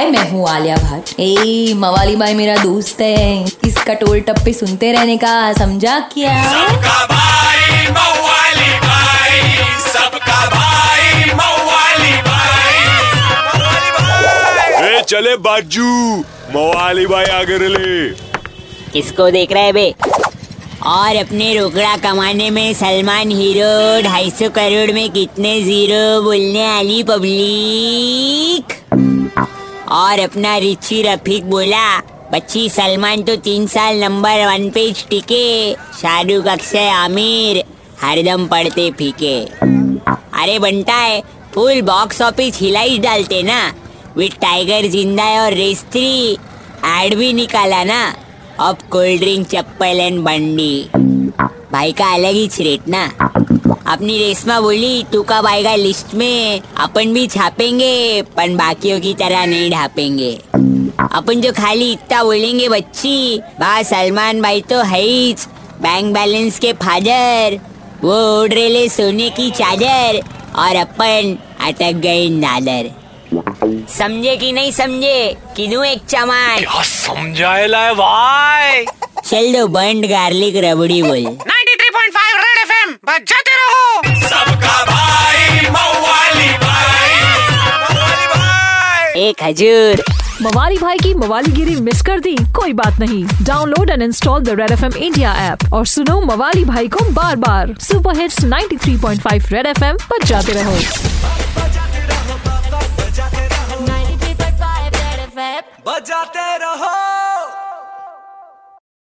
हाय मैं हूँ आलिया भट्ट। ए मवाली भाई मेरा दोस्त है। इसका टोल टप्पे सुनते रहने का समझा क्या? सबका भाई मवाली भाई सबका भाई मवाली भाई ए चले बाजू। मवाली भाई आगे ले किसको देख रहे बे? और अपने रोकड़ा कमाने में सलमान हीरो ढाई सौ करोड़ में कितने ज़ीरो बोलने वाली पब्लिक? और अपना रिची रफीक बोला, बच्ची, सलमान तो तीन साल नंबर वन पे टिके। शाहरुख अक्षय, आमिर, हरदम पढ़ते फीके। अरे बनता है फुल बॉक्स ऑफ़िस हिलाई डालते ना। विद टाइगर ज़िंदा है और रेस थ्री एड भी निकाला ना। अब कोल्ड ड्रिंक चप्पल एंड बंडी। भाई का अलग ही रेट ना। अपनी रेशमा बोली, तू कब आएगा लिस्ट में अपन भी छापेंगे पर बाकियों की तरह नहीं ढापेंगे। अपन जो खाली इतना बोलेंगे, बच्ची बा सलमान भाई तो है बैंक बैलेंस के फादर, वो उड़ रेले सोने की चादर, और अपन अटक गए नादर। समझे कि नहीं समझे? किनू एक चमान क्या समझाएला है भाई? चल दो बंड गार्लिक रबड़ी बोल। 93.5 रेड एफएम बजाते रहो। सबका भाई मवाली भाई। मवाली भाई। एक हजूर मवाली भाई की मवाली गिरी मिस कर दी कोई बात नहीं। Download and install the Red F M India app और सुनो मवाली भाई को बार बार super hits 93.5 Red F M पर जाते रहो। बजाते रहो।